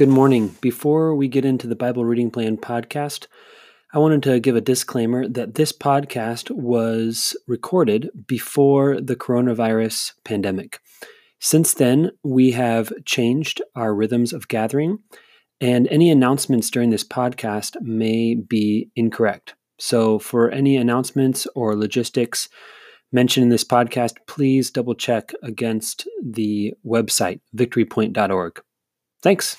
Good morning. Before we get into the Bible Reading Plan podcast, I wanted to give a disclaimer that this podcast was recorded before the coronavirus pandemic. Since then, we have changed our rhythms of gathering, and any announcements during this podcast may be incorrect. So, for any announcements or logistics mentioned in this podcast, please double check against the website, victorypoint.org. Thanks.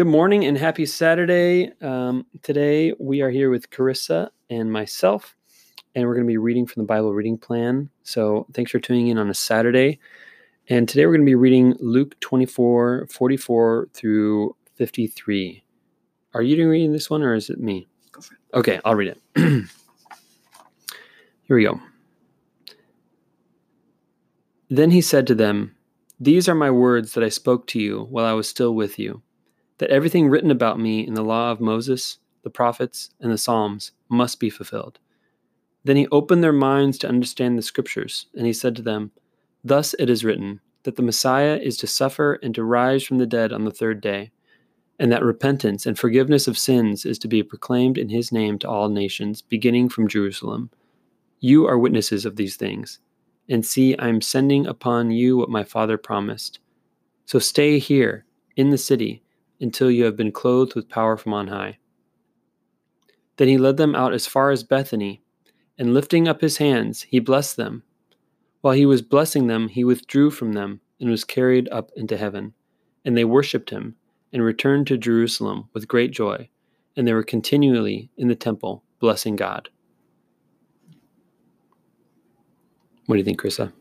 Good morning and happy Saturday. Um, today we are here with Carissa and myself, and we're going to be reading from the Bible reading plan. So thanks for tuning in on a Saturday. And today we're going to be reading Luke 24, 44 through 53. Are you doing reading this one or is it me? Go for it. Okay, I'll read it. Here we go. Then he said to them, These are my words that I spoke to you while I was still with you that everything written about me in the law of Moses, the prophets, and the Psalms must be fulfilled. Then he opened their minds to understand the scriptures, and he said to them, Thus it is written, that the Messiah is to suffer and to rise from the dead on the third day, and that repentance and forgiveness of sins is to be proclaimed in his name to all nations, beginning from Jerusalem. You are witnesses of these things. And see, I am sending upon you what my Father promised. So stay here in the city until you have been clothed with power from on high. Then he led them out as far as Bethany, and lifting up his hands, he blessed them. While he was blessing them, he withdrew from them and was carried up into heaven. And they worshipped him and returned to Jerusalem with great joy, and they were continually in the temple blessing God. What do you think, Carissa?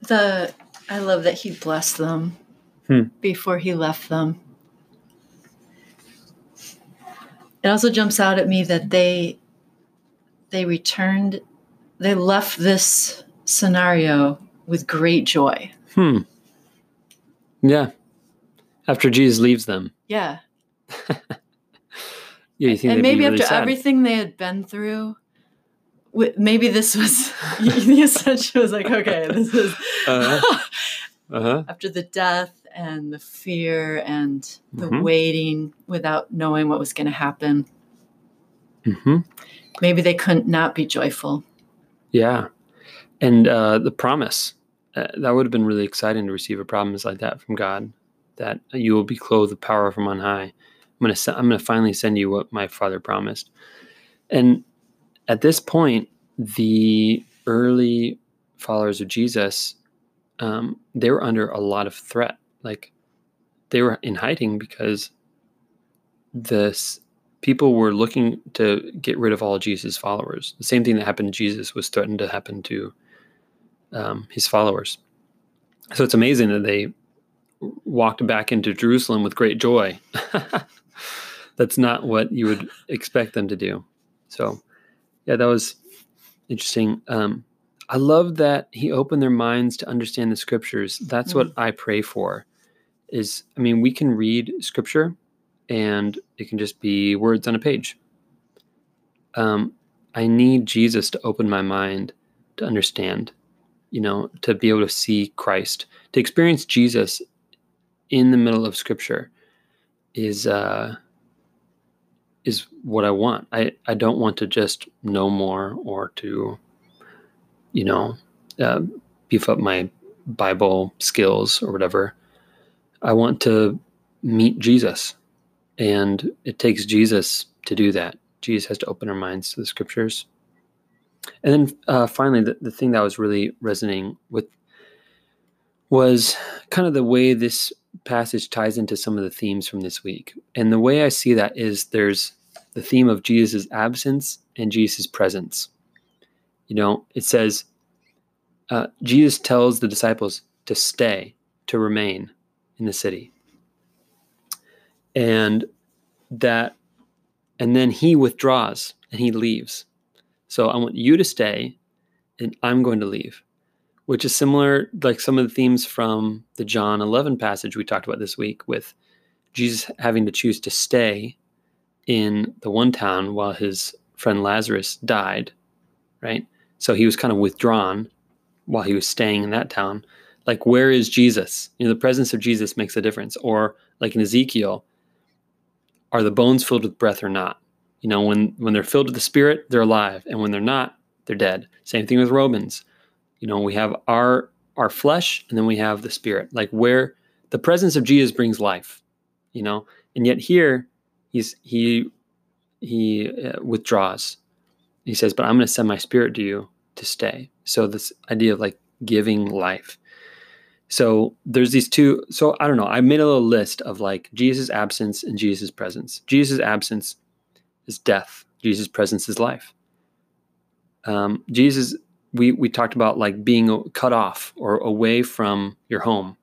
The I love that he blessed them Hmm. before he left them. It also jumps out at me that they they returned they left this scenario with great joy. Hmm. Yeah. After Jesus leaves them. Yeah. Yeah, you think and maybe really after sad. everything they had been through maybe this was the essential was like okay this is Uh-huh. Uh-huh. after the death and the fear and the Mhm. waiting without knowing what was going to happen hmm maybe they couldn't not be joyful Yeah. And uh, the promise uh, that would have been really exciting to receive a promise like that from God that you will be clothed with power from on high. I'm going to I'm going to finally send you what my father promised. And at this point, the early followers of Jesus, um, they were under a lot of threat. Like they were in hiding because this people were looking to get rid of all Jesus' followers. The same thing that happened to Jesus was threatened to happen to um, his followers. So it's amazing that they walked back into Jerusalem with great joy. That's not what you would expect them to do. So, yeah, that was interesting. Um, I love that he opened their minds to understand the scriptures. That's what I pray for. Is I mean, we can read scripture and it can just be words on a page. Um, I need Jesus to open my mind to understand, you know, to be able to see Christ, to experience Jesus in the middle of Scripture is uh, is what I want. I I don't want to just know more or to, you know, uh, beef up my Bible skills or whatever. I want to meet Jesus and it takes Jesus to do that. Jesus has to open our minds to the scriptures. And then uh, finally, the, the thing that was really resonating with was kind of the way this passage ties into some of the themes from this week. And the way I see that is there's the theme of Jesus' absence and Jesus' presence. You know, it says, uh, Jesus tells the disciples to stay, to remain in the city. And that, and then he withdraws and he leaves. So I want you to stay and I'm going to leave, which is similar, like some of the themes from the John 11 passage we talked about this week with Jesus having to choose to stay in the one town while his friend Lazarus died, right? So he was kind of withdrawn while he was staying in that town. Like, where is Jesus? You know, the presence of Jesus makes a difference. Or, like in Ezekiel, are the bones filled with breath or not? You know, when when they're filled with the Spirit, they're alive, and when they're not, they're dead. Same thing with Romans. You know, we have our our flesh, and then we have the Spirit. Like where the presence of Jesus brings life. You know, and yet here, he's he he uh, withdraws. He says, "But I'm going to send my Spirit to you to stay." So this idea of like giving life. So there's these two. So I don't know. I made a little list of like Jesus' absence and Jesus' presence. Jesus' absence is death. Jesus' presence is life. Um, Jesus, we we talked about like being cut off or away from your home,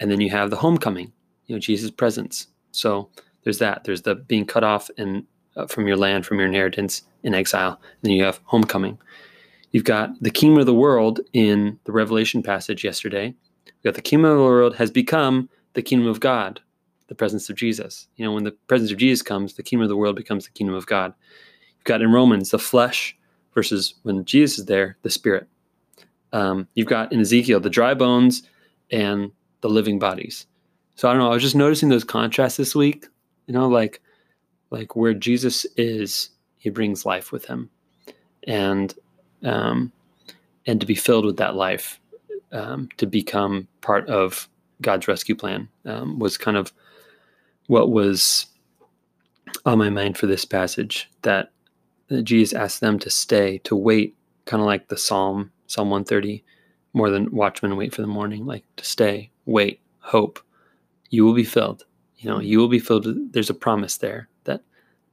and then you have the homecoming. You know, Jesus' presence. So there's that. There's the being cut off and uh, from your land, from your inheritance in exile. And then you have homecoming. You've got the kingdom of the world in the Revelation passage yesterday. You've got the kingdom of the world has become the kingdom of God, the presence of Jesus. You know, when the presence of Jesus comes, the kingdom of the world becomes the kingdom of God. You've got in Romans the flesh versus when Jesus is there, the spirit. Um, you've got in Ezekiel the dry bones and the living bodies. So I don't know. I was just noticing those contrasts this week. You know, like like where Jesus is, he brings life with him, and um, and to be filled with that life, um, to become part of God's rescue plan um, was kind of what was on my mind for this passage. That Jesus asked them to stay, to wait, kind of like the Psalm, Psalm 130, more than watchmen wait for the morning, like to stay, wait, hope. You will be filled. You know, you will be filled. With, there's a promise there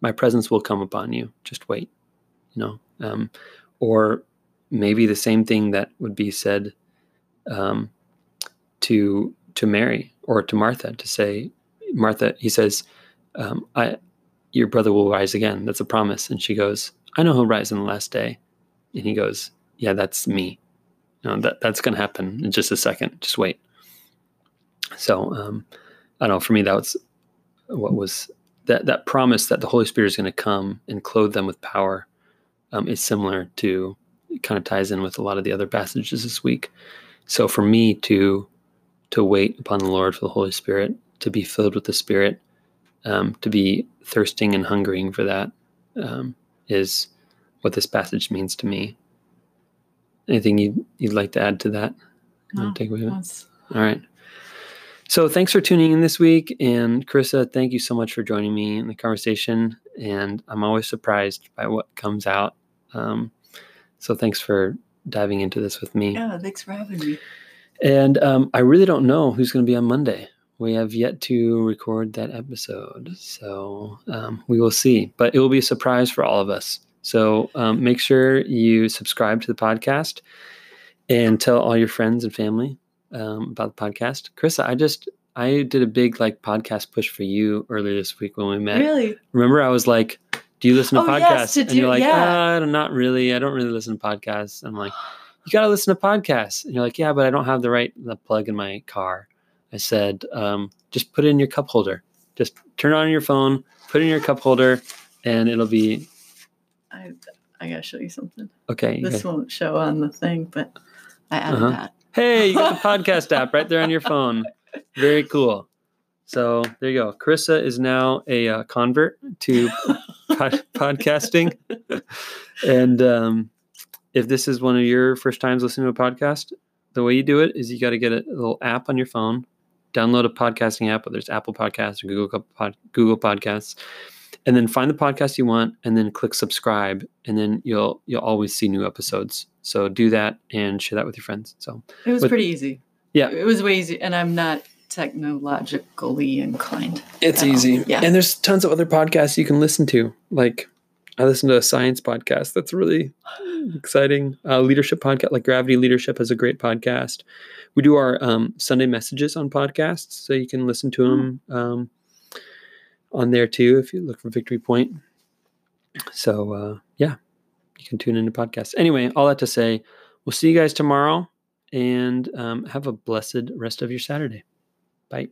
my presence will come upon you. Just wait. You know, um, or maybe the same thing that would be said um, to to Mary or to Martha to say, Martha, he says, um, I your brother will rise again. That's a promise. And she goes, I know he'll rise in the last day. And he goes, Yeah, that's me. That that's gonna happen in just a second. Just wait. So um, I don't know, for me that was what was that that promise that the Holy Spirit is gonna come and clothe them with power um, is similar to kind of ties in with a lot of the other passages this week. So for me to to wait upon the Lord for the Holy Spirit, to be filled with the Spirit, um, to be thirsting and hungering for that um, is what this passage means to me. Anything you'd, you'd like to add to that? No, take away that's- All right. So thanks for tuning in this week. And Carissa, thank you so much for joining me in the conversation. And I'm always surprised by what comes out. Um, so thanks for diving into this with me. yeah, thanks for having me. And um, I really don't know who's going to be on Monday. We have yet to record that episode. So um, we will see. But it will be a surprise for all of us. So um, make sure you subscribe to the podcast and tell all your friends and family um, about the podcast. Carissa, I just I did a big like podcast push for you earlier this week when we met. Really? Remember, I was like, "Do you listen to Oh, podcasts?" yes, did and you're like, yeah. "Ah, not really. I don't really listen to podcasts." I'm like, "You got to listen to podcasts." And you're like, "Yeah, but I don't have the right the plug in my car." I said, um, "Just put it in your cup holder. Just turn on your phone, put it in your cup holder, and it'll be I I gotta show you something. okay." This guys- won't show on the thing, but I added Uh-huh. that. Hey, you got the podcast app right there on your phone. Very cool. So there you go. Carissa is now a uh, convert to pod- podcasting. and um, if this is one of your first times listening to a podcast, the way you do it is you got to get a little app on your phone, download a podcasting app, whether it's Apple Podcasts or Google Pod- Google Podcasts, and then find the podcast you want, and then click subscribe, and then you'll you'll always see new episodes. So do that and share that with your friends. So It was But- pretty easy. Yeah. It was way easy, and I'm not technologically inclined. It's at all. easy. Yeah. And there's tons of other podcasts you can listen to. Like I listen to a science podcast that's really exciting. Uh, leadership podcast, like Gravity Leadership, has a great podcast. We do our um, Sunday messages on podcasts, so you can listen to them um, on there too if you look for Victory Point. So uh, yeah, you can tune into podcasts. Anyway, all that to say, we'll see you guys tomorrow, and um, have a blessed rest of your Saturday. Bye.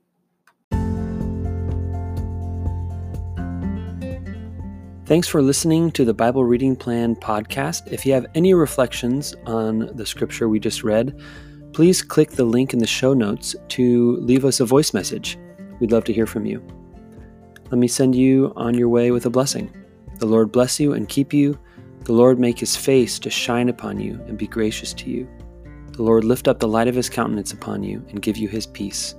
Thanks for listening to the Bible Reading Plan podcast. If you have any reflections on the scripture we just read, please click the link in the show notes to leave us a voice message. We'd love to hear from you. Let me send you on your way with a blessing. The Lord bless you and keep you. The Lord make his face to shine upon you and be gracious to you. The Lord lift up the light of his countenance upon you and give you his peace.